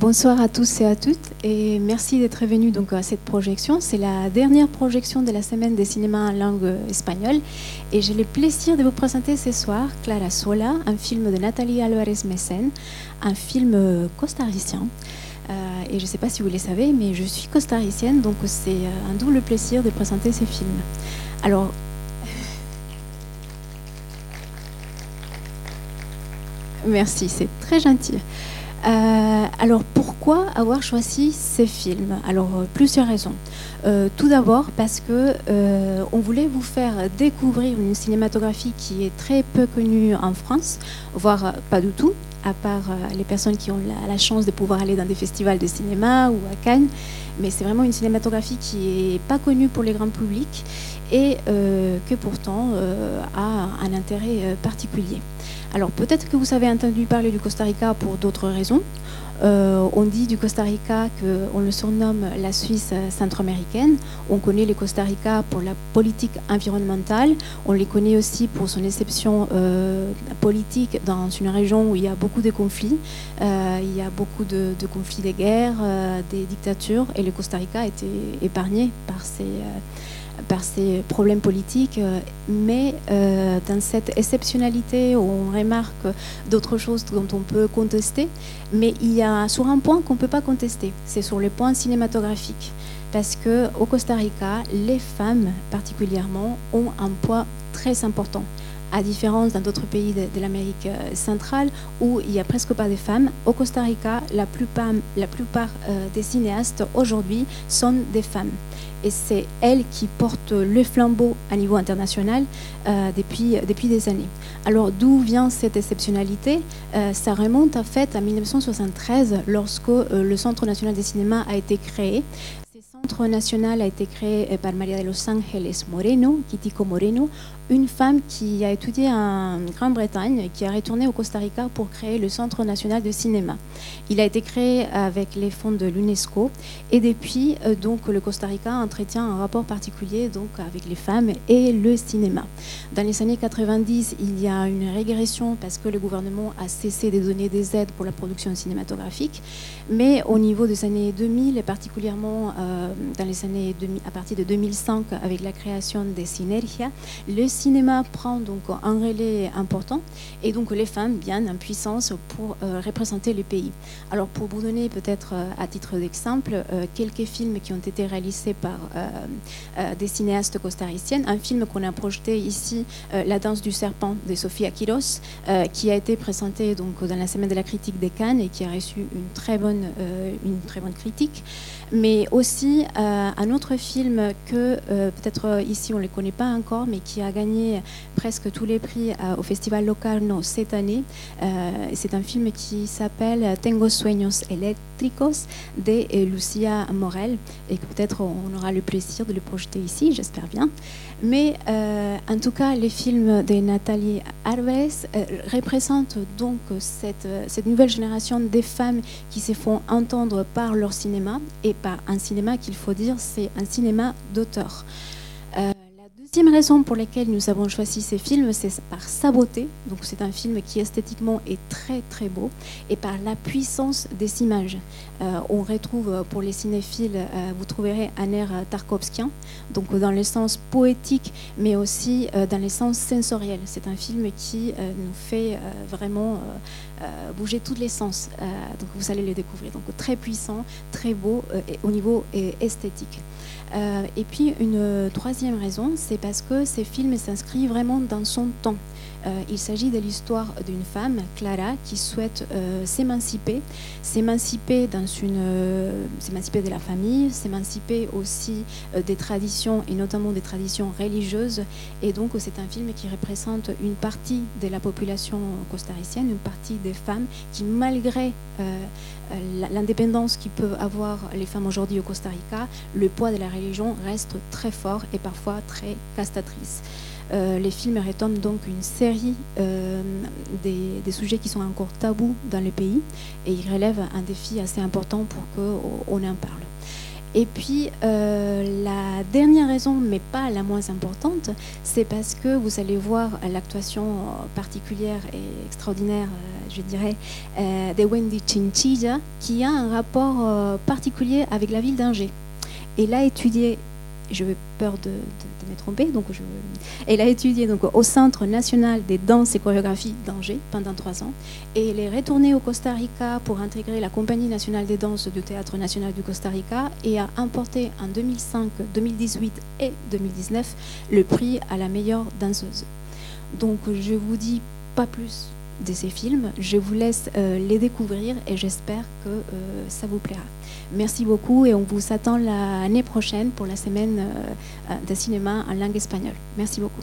Bonsoir à tous et à toutes et merci d'être venus donc à cette projection. C'est la dernière projection de la semaine des cinémas en langue espagnole et j'ai le plaisir de vous présenter ce soir Clara Sola, un film de Nathalie Alvarez Messen, un film costaricien. Euh, et je ne sais pas si vous le savez, mais je suis costaricienne, donc c'est euh, un double plaisir de présenter ces films. Alors, merci, c'est très gentil. Euh, alors pourquoi avoir choisi ces films Alors plusieurs raisons. tout d'abord parce que on voulait vous faire découvrir une cinématographie qui est très peu connue en France, voire pas du tout à part euh, les personnes qui ont la, chance de pouvoir aller dans des festivals de cinéma ou à Cannes. Mais c'est vraiment une cinématographie qui n'est pas connue pour les grands publics et euh, que pourtant euh, a un intérêt particulier. Alors peut-être que vous avez entendu parler du Costa Rica pour d'autres raisons. Euh, on dit du Costa Rica qu'on le surnomme la Suisse centra-américaine. On connaît le Costa Rica pour la politique environnementale. On les connaît aussi pour son exception euh, politique dans une région où il y a beaucoup de conflits. Euh, il y a beaucoup de conflits, des guerres, des dictatures. Et le Costa Rica a été épargné par ces par ces problèmes politiques, euh, mais euh, dans cette exceptionnalité où on remarque d'autres choses dont on peut contester, mais il y a sur un point qu'on ne peut pas contester, c'est sur le point cinématographique. Parce qu'au Costa Rica, les femmes particulièrement ont un poids très important à différence d'autres pays de, l'Amérique euh, centrale où il n'y a presque pas de femmes. Au Costa Rica, la plupart, plupart des cinéastes aujourd'hui sont des femmes et c'est elle qui porte le flambeau à niveau international euh, depuis, des années. Alors d'où vient cette exceptionnalité? Euh, Ça remonte en fait à 1973 lorsque euh, le Centre national des cinémas a été créé. Ce centre national a été créé par Maria de los Angeles Moreno, Kitico Moreno, une femme qui a étudié en Grande-Bretagne, qui a retourné au Costa Rica pour créer le Centre national de cinéma. Il a été créé avec les fonds de l'UNESCO et depuis, euh, donc, le Costa Rica entretient un rapport particulier donc, avec les femmes et le cinéma. Dans les années 90, il y a une régression parce que le gouvernement a cessé de donner des aides pour la production cinématographique, mais au niveau des années 2000 et particulièrement euh, dans les années à partir de 2005 avec la création des Synergia, le cinéma prend donc un relais important et donc les femmes viennent en puissance pour euh, représenter le pays. Alors pour vous donner peut-être euh, à titre d'exemple euh, quelques films qui ont été réalisés par des cinéastes costariciennes, un film qu'on a projeté ici, La danse du serpent de Sofia Quiros, qui a été présenté donc dans la semaine de la critique des Cannes et qui a reçu une très bonne, une très bonne critique mais aussi euh, un autre film que euh, peut-être euh, ici on ne le connaît pas encore, mais qui a gagné presque tous les prix au Festival Locarno cette année. c'est un film qui s'appelle Tengo Sueños Eléctricos de Lucia Morel et que peut-être on aura le plaisir de le projeter ici, j'espère bien. Mais en tout cas, les films de Nathalie Arves représentent donc cette, cette nouvelle génération des femmes qui se font entendre par leur cinéma et pas un cinéma qu'il faut dire, c'est un cinéma d'auteur. Euh, raison pour laquelle nous avons choisi ces films, c'est par sa beauté. Donc c'est un film qui esthétiquement est très très beau et par la puissance des images. Euh, on retrouve pour les cinéphiles, euh, vous trouverez un air tarkovskien, donc dans le sens poétique, mais aussi euh, dans le sens sensoriel. C'est un film qui nous fait vraiment bouger tous les sens. donc vous allez le découvrir. Donc très puissant, très beau au niveau esthétique. Euh, et puis une troisième raison, c'est parce que ces films s'inscrivent vraiment dans son temps. Euh, il s'agit de l'histoire d'une femme, Clara, qui souhaite euh, s'émanciper, s'émanciper dans une, s'émanciper de la famille, s'émanciper aussi des traditions et notamment des traditions religieuses. Et donc c'est un film qui représente une partie de la population costaricienne, une partie des femmes qui, malgré l'indépendance qui peuvent avoir les femmes aujourd'hui au Costa Rica, le poids de la religion reste très fort et parfois très castatrice. Euh, les films rétoment donc une série euh, des, sujets qui sont encore tabous dans le pays et ils relèvent un défi assez important pour qu'on en parle. Et puis, euh, la dernière raison, mais pas la moins importante, c'est parce que vous allez voir l'actuation particulière et extraordinaire, euh, je dirais, euh, de Wendy Chinchilla, qui a un rapport particulier avec la ville d'Angers. Elle a étudié je vais peur de, de, me tromper, donc elle a étudié donc, au Centre national des danses et chorégraphies d'Angers pendant trois ans, et elle est retournée au Costa Rica pour intégrer la Compagnie nationale des danses du Théâtre national du Costa Rica et a emporté en 2005, 2018 et 2019 le prix à la meilleure danseuse. Donc je vous dis pas plus de ces films. Je vous laisse euh, les découvrir et j'espère que euh, ça vous plaira. Merci beaucoup et on vous attend l'année prochaine pour la semaine euh, de cinéma en langue espagnole. Merci beaucoup.